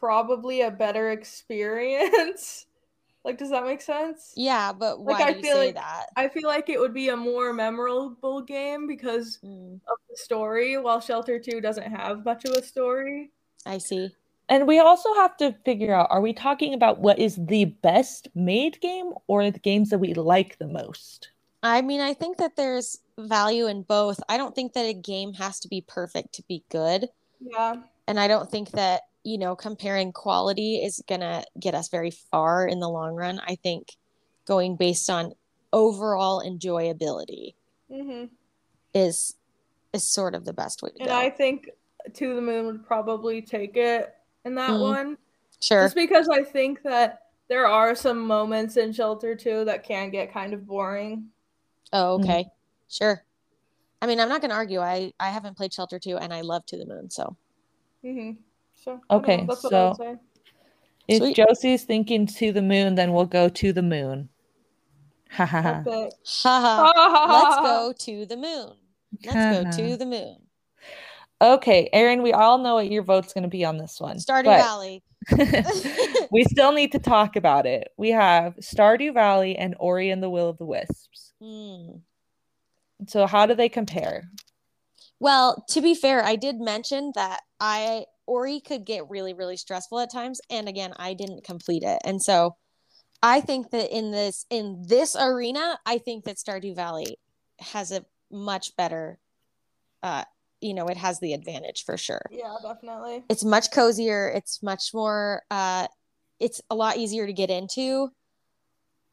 probably a better experience. like does that make sense? Yeah, but why Like, I do you feel say like- that? I feel like it would be a more memorable game because Mm, of the story while Shelter 2 doesn't have much of a story. I see. And we also have to figure out are we talking about what is the best made game or the games that we like the most? I mean, I think that there's value in both. I don't think that a game has to be perfect to be good. Yeah. And I don't think that, you know, comparing quality is going to get us very far in the long run. I think going based on overall enjoyability hmm is is sort of the best way to And go. I think To the Moon would probably take it in that Mhm. one. sure. Just because I think that there are some moments in Shelter 2 that can get kind of boring. Oh, Mhm. okay. Sure. I mean, I'm not going to argue. I I haven't played Shelter 2 and I love To the Moon, so. Mm-hmm. So, Okay, know, that's what I would so- say. If Sweet. Josie's thinking to the moon, then we'll go to the moon. Ha ha ha. Epic. Haha. Let's go to the moon. Let's go to the moon. Okay, Erin, we all know what your vote's going to be on this one. Stardew but Valley. we still need to talk about it. We have Stardew Valley and Ori and the Will of the Wisps. Hmm. So, how do they compare? Well, to be fair, I did mention that I Ori could get really, really stressful at times, and again, I didn't complete it, and so I think that in this in this arena, I think that Stardew Valley has a much better, uh, you know, it has the advantage for sure. Yeah, definitely. It's much cozier. It's much more. Uh, it's a lot easier to get into.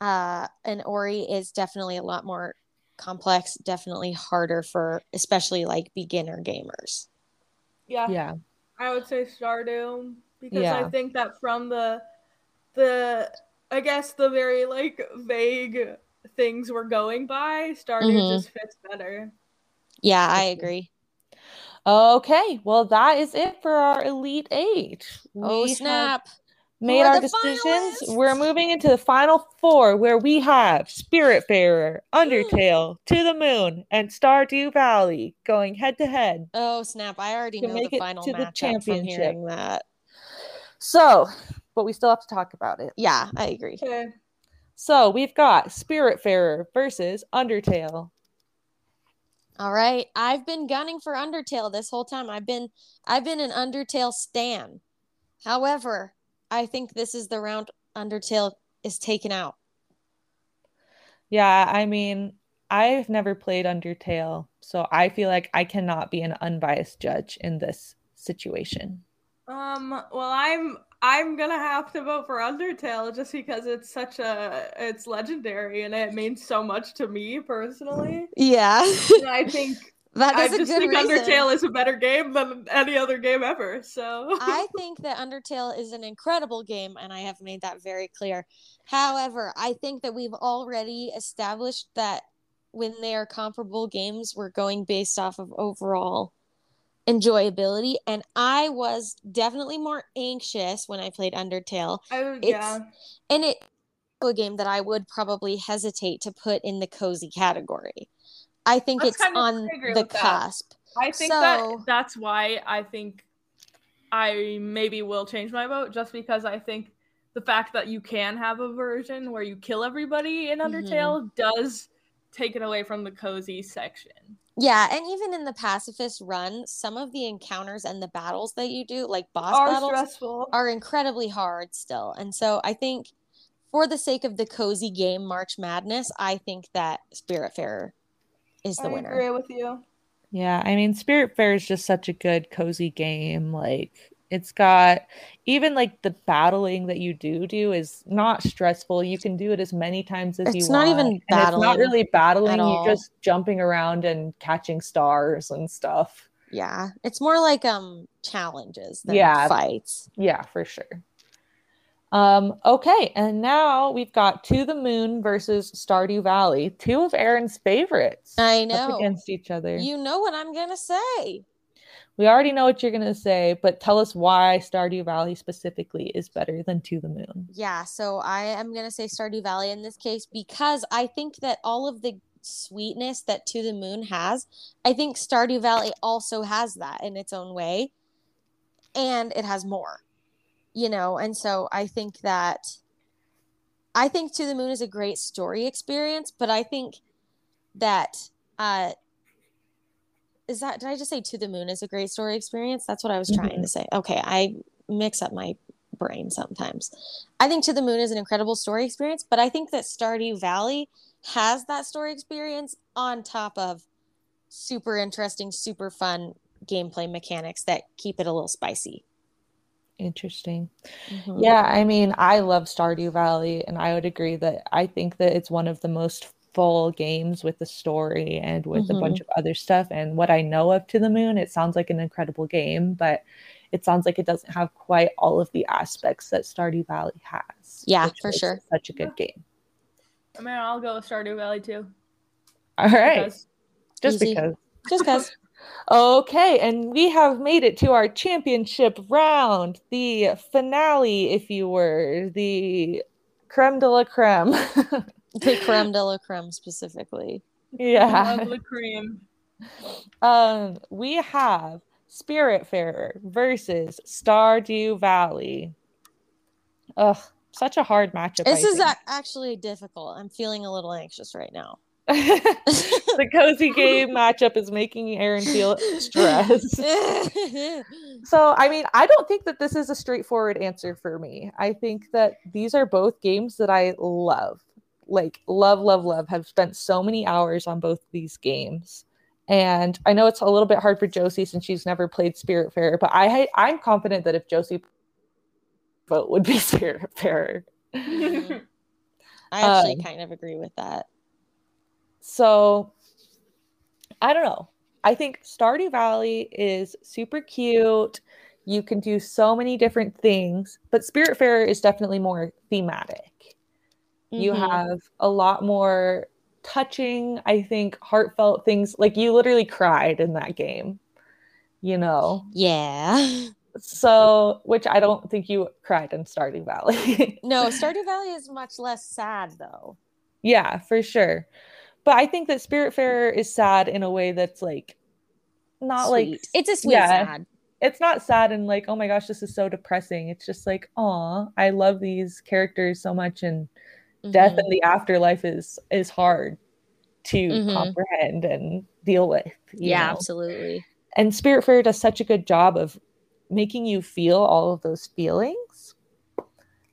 Uh, and Ori is definitely a lot more complex. Definitely harder for, especially like beginner gamers. Yeah, Yeah. I would say Stardew because Yeah. I think that from the the I guess the very like vague things we're going by, Stardew Mhm. just fits better. Yeah, I agree. Okay, well, that is it for our Elite Eight. oh We have snap! made our decisions. finalists? We're moving into the final four where we have Spiritfarer, Undertale, mm. To the Moon, and Stardew Valley going head to head. Oh snap! I already To know make the it final to the matchup from championship. hearing that. So, but we still have to talk about it. Yeah, I agree. Okay. So we've got Spiritfarer versus Undertale. All right, I've been gunning for Undertale this whole time. I've been I've been an Undertale stan. However, I think this is the round Undertale is taken out. Yeah, I mean, I've never played Undertale, so I feel like I cannot be an unbiased judge in this situation. Um. Well, I'm I'm gonna have to vote for Undertale just because it's such a it's legendary and it means so much to me personally. Yeah, And I think that I just think reason. Undertale is a better game than any other game ever. So I think that Undertale is an incredible game, and I have made that very clear. However, I think that we've already established that when they are comparable games, we're going based off of overall enjoyability. And I was definitely more anxious when I played Undertale, it's- yeah. and it a game that I would probably hesitate to put in the cozy category. I think That's it's on the with that. cusp. I think So- that that's why I think I maybe will change my vote just because I think the fact that you can have a version where you kill everybody in Mm-hmm. Undertale does take it away from the cozy section. Yeah, and even in the pacifist run, some of the encounters and the battles that you do, like boss Are battles, stressful. are incredibly hard still. And so I think for the sake of the cozy game March Madness, I think that Spiritfarer is the I winner. agree with you. Yeah, I mean, Spiritfarer is just such a good, cozy game. Like, it's got even like the battling that you do do is not stressful. You can do it as many times as you want. It's not even and it's not really battling. You're just jumping around and catching stars and stuff. Yeah, it's more like um challenges than Yeah. fights. Yeah, for sure. Um, okay, and now we've got To the Moon versus Stardew Valley, two of Erin's favorites. I know. against each other. You know what I'm gonna say. We already know what you're gonna say, but tell us why Stardew Valley specifically is better than To the Moon. Yeah, so I am gonna say Stardew Valley in this case because I think that all of the sweetness that To the Moon has, I think Stardew Valley also has that in its own way, and it has more, you know. And so I think that I think To the Moon is a great story experience, but I think that uh is that did I just say To the Moon is a great story experience? That's what I was trying to say. Okay, I mix up my brain sometimes. I think To the Moon is an incredible story experience, but I think that Stardew Valley has that story experience on top of super interesting, super fun gameplay mechanics that keep it a little spicy. Interesting. Mhm. Yeah, I mean, I love Stardew Valley, and I would agree that I think that it's one of the most full games with the story and with a bunch mm-hmm. of other stuff. And what I know of To the Moon, it sounds like an incredible game, but it sounds like it doesn't have quite all of the aspects that Stardew Valley has. Yeah, for sure. Such a good game. I mean, I'll go with Stardew Valley too. All right, because- just Easy. because. Just because. Okay, and we have made it to our championship round, the finale, if you were, the creme de la creme. the creme de la creme specifically. yeah. Love the cream. Um, we have Spiritfarer versus Stardew Valley. Ugh, such a hard matchup. This I is think. a- actually difficult. I'm feeling a little anxious right now. the cozy game matchup is making Erin feel stressed. So, I mean, I don't think that this is a straightforward answer for me. I think that these are both games that I love. Like, love, love, love. Have spent so many hours on both these games. And I know it's a little bit hard for Josie since she's never played Spiritfarer, but I I'm confident that if Josie vote would be Spiritfarer. Mhm. I actually Um, kind of agree with that. So I don't know. I think Stardew Valley is super cute. You can do so many different things, but Spiritfarer is definitely more thematic. You Mhm. have a lot more touching, I think, heartfelt things. Like you literally cried in that game, you know? Yeah. So, which I don't think you cried in Stardew Valley. No, Stardew Valley is much less sad though. Yeah, for sure. But I think that Spiritfarer is sad in a way that's like not like it's a sweet yeah. sad. it's not sad and like, oh my gosh, this is so depressing. It's just like, oh, I love these characters so much and death Mhm. and the afterlife is is hard to Mhm. comprehend and deal with. Yeah, know? absolutely. And Spirit Spiritfarer does such a good job of making you feel all of those feelings.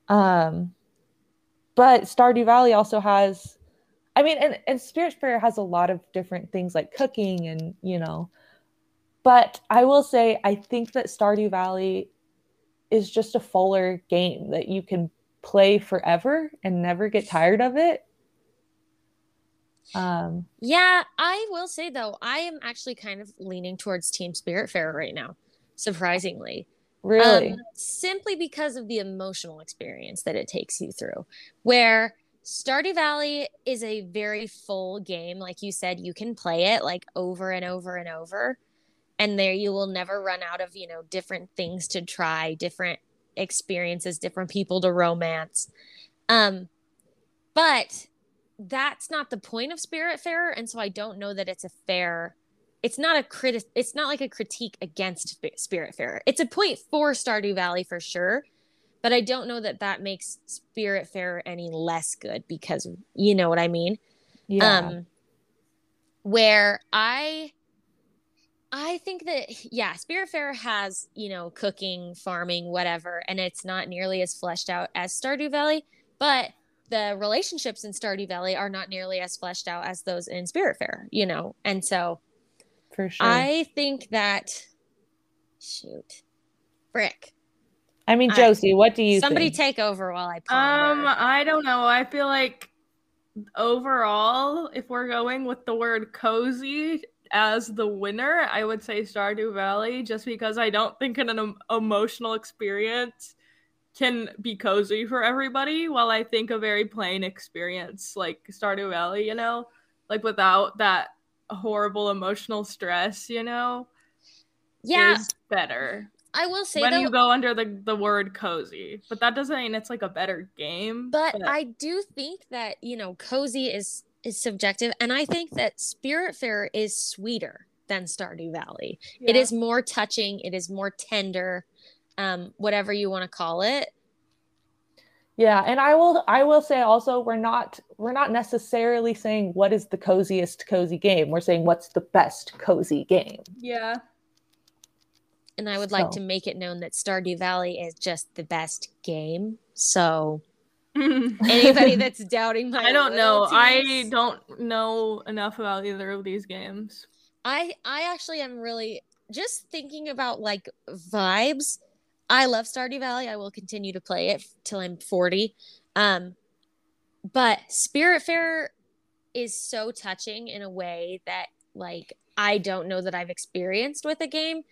Um, but Stardew Valley also has, I mean, and, and Spiritfarer has a lot of different things like cooking and, you know, but I will say, I think that Stardew Valley is just a fuller game that you can play forever and never get tired of it. Um, Yeah, I will say though, I am actually kind of leaning towards Team Spiritfarer right now, surprisingly. really. Um, simply because of the emotional experience that it takes you through. Where Stardew Valley is a very full game. Like you said, you can play it like over and over and over. And there you will never run out of, you know, different things to try, different experiences, different people to romance. Um, but that's not the point of Spiritfarer. And so I don't know that it's a fair it's not a critic it's not like a critique against Sp- spiritfarer it's a point for stardew valley for sure but i don't know that that makes spiritfarer any less good because you know what i mean yeah. um where i i think that yeah spiritfarer has you know cooking farming whatever and it's not nearly as fleshed out as stardew valley but the relationships in stardew valley are not nearly as fleshed out as those in spiritfarer you know and so for sure. I think that shoot, frick. I mean, I- Josie, what do you Somebody think? take over while I Um. I don't know. I feel like overall, if we're going with the word cozy as the winner, I would say Stardew Valley, just because I don't think an em- emotional experience can be cozy for everybody. While I think a very plain experience like Stardew Valley, you know, like without that horrible emotional stress, you know, yeah, is better I will say when though, you go under the the word cozy. But that doesn't mean it's like a better game. but I do think that you know, cozy is is subjective, and I think that Spiritfarer is sweeter than Stardew Valley. It Yeah. is more touching. It is more tender. Um, whatever you want to call it. Yeah, and I will I will say also we're not we're not necessarily saying what is the coziest cozy game. We're saying what's the best cozy game. Yeah. And I would like to make it known that Stardew Valley is just the best game. So anybody that's doubting my I don't know. I don't know enough about either of these games. I I actually am really just thinking about like vibes. I love Stardew Valley. I will continue to play it till I'm 40. Um, but Spiritfarer is so touching in a way that like I don't know that I've experienced with a game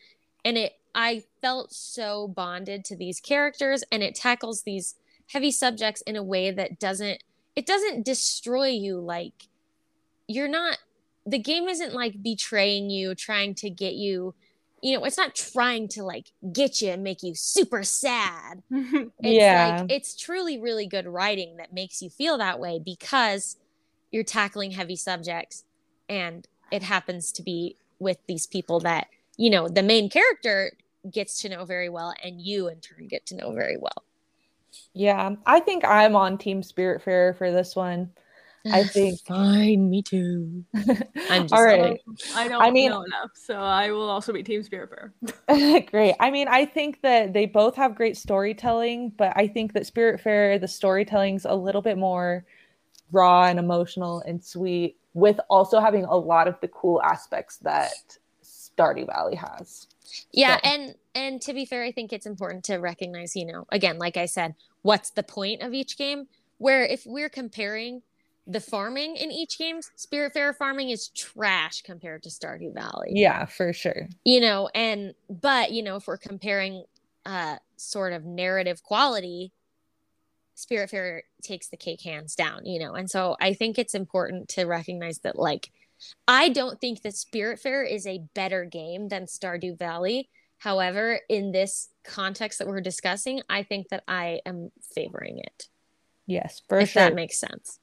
and it I felt so bonded to these characters and it tackles these heavy subjects in a way that doesn't it doesn't destroy you like you're not the game isn't like betraying you trying to get you you know it's not trying to like get you and make you super sad it's Yeah. like it's truly really good writing that makes you feel that way because you're tackling heavy subjects and it happens to be with these people that you know the main character gets to know very well and you in turn get to know very well Yeah, I think I'm on Team Spiritfarer for this one. I think- fine me too i'm just All kidding. right. I don't I mean- know enough, so I will also be Team Spirit Fair. great. I mean, I think that they both have great storytelling, but I think that Spiritfarer, the storytelling's a little bit more raw and emotional and sweet, with also having a lot of the cool aspects that Stardew Valley has. yeah So- and and to be fair i think it's important to recognize you know again like i said what's the point of each game where if we're comparing the farming in each game Spiritfarer farming is trash compared to stardew valley Yeah, for sure. you know and but you know if we're comparing uh sort of narrative quality Spiritfarer takes the cake hands down you know and so i think it's important to recognize that like i don't think that Spiritfarer is a better game than stardew valley however in this context that we're discussing i think that i am favoring it Yes, for if sure. that makes sense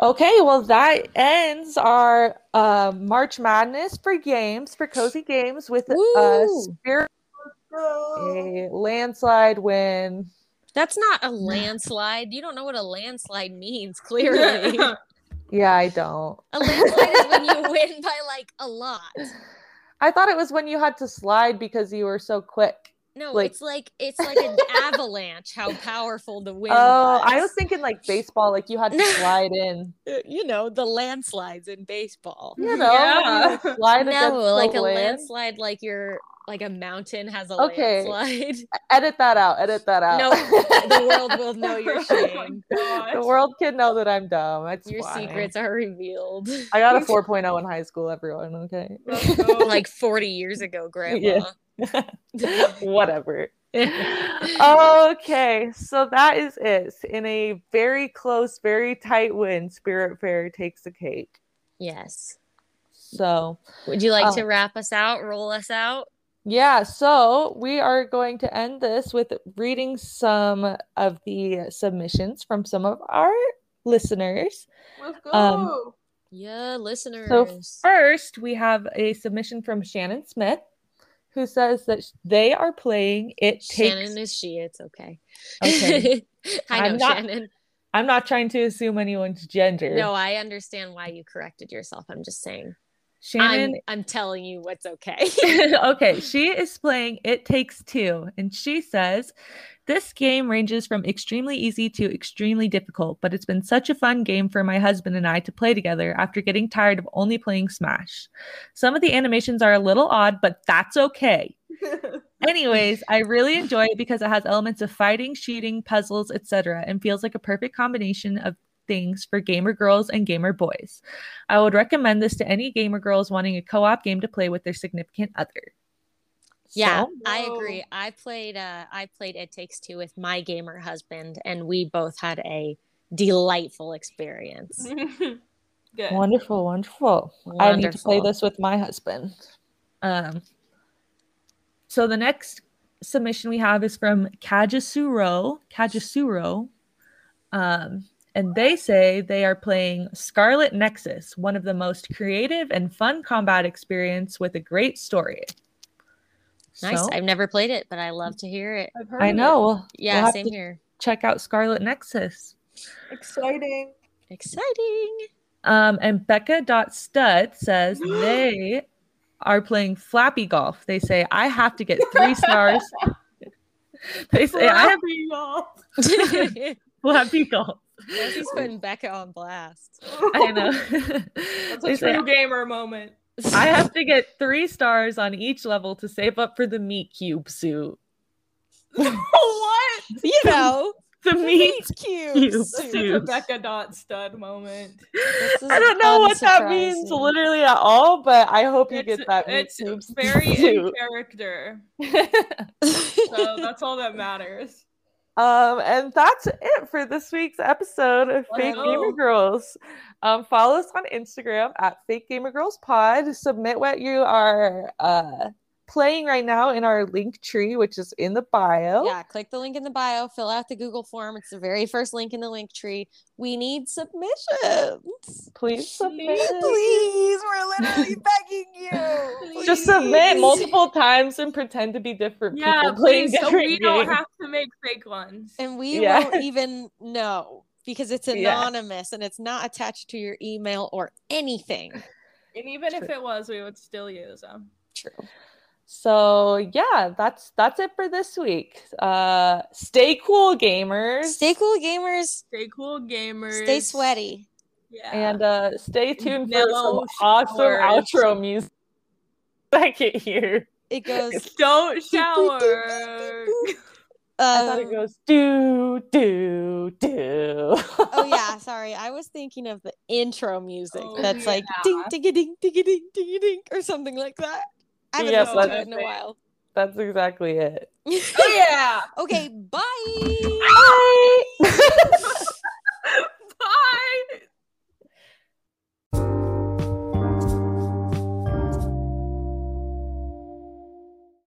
Okay, well, that ends our uh, March Madness for games, for Cozy Games, with uh, Woo! Spirit a landslide win. that's not a landslide you don't know what a landslide means clearly Yeah, I don't. a landslide is when you win by like a lot I thought it was when you had to slide because you were so quick. No, Like- it's like it's like an avalanche. How powerful the wind Oh, was. I was thinking like baseball, like you had to slide in. Uh, you know the landslides in baseball. You know, when you slide against No, like a land. landslide, like you're like a mountain has a Okay. landslide. Edit that out. Edit that out. No, the world will know your Oh shame. gosh. the world can know that I'm dumb. It's Your fine. secrets are revealed. I got a 4.0 in high school, everyone. Okay. Like 40 years ago, Grandma. Whatever. okay, so that is it. In a very close, very tight win, Spiritfarer takes the cake. yes. So, Would you like Oh. to wrap us out? Roll us out? yeah, so we are going to end this with reading some of the submissions from some of our listeners. Let's go. Um, Yeah, listeners. So first, we have a submission from Shannon Smith, who says that sh- they are playing "It Takes." Shannon is she. It's okay. Okay. I know, I'm not- Shannon. I'm not trying to assume anyone's gender. No, I understand why you corrected yourself. I'm just saying. Shannon. I'm, I'm telling you what's okay. okay, she is playing It Takes Two, and she says this game ranges from extremely easy to extremely difficult, but it's been such a fun game for my husband and I to play together after getting tired of only playing Smash. Some of the animations are a little odd, but that's okay. Anyways, I really enjoy it because it has elements of fighting, shooting, puzzles, etc., and feels like a perfect combination of things for gamer girls and gamer boys. I would recommend this to any gamer girls wanting a co-op game to play with their significant other. yeah, So, I agree. I played uh I played It Takes Two with my gamer husband and we both had a delightful experience. Good. wonderful, wonderful. I need to play this with my husband. Um so the next submission we have is from Kajasuro, Kajasuro. Um and they say they are playing Scarlet Nexus, one of the most creative and fun combat experience with a great story. Nice. So, I've never played it, but I love to hear it. I've heard I of it. know. Yeah, we'll same here. check out Scarlet Nexus. Exciting. Exciting. Um, and Becca.stud says they are playing Flappy Golf. They say, I have to get three stars. they say, I have Flappy golf. Flappy Golf. He's putting Becca on blast. I know. That's They a say, true gamer moment. I have to get three stars on each level to save up for the meat cube suit. what? You know, The meat cute. cubes. This is a Becca dot stud moment. I don't know what that means literally at all, but I hope you It's, get that. meat it's cubes very in character. So that's all that matters. Um, and that's it for this week's episode of Fake. Gamer Girls. Um, follow us on Instagram at Fake Gamer Girls Pod. Submit what you are uh, playing right now in our link tree, which is in the bio. Yeah, click the link in the bio, fill out the Google form. It's the very first link in the link tree. We need submissions. Please submit. Please, we're literally begging you. Just submit multiple times and pretend to be different Yeah, people playing please, so different we don't have to make fake ones. And we Yeah. won't even know because it's Yeah. anonymous and it's not attached to your email or anything. And even if it was, we would still use them. True. So yeah, that's that's it for this week. Uh, stay cool, gamers. Stay cool, gamers. Stay cool, gamers. Stay sweaty. Yeah. and uh, stay tuned for No some awesome showers. outro music. I can hear. It goes. don't shower. I thought it um, goes do do do. Oh yeah, sorry. I was thinking of the intro music Oh, that's like ding ding ding ding ding ding ding or something like that. I haven't yes, listened in a while. That's exactly it. yeah. Okay, bye. Bye. bye.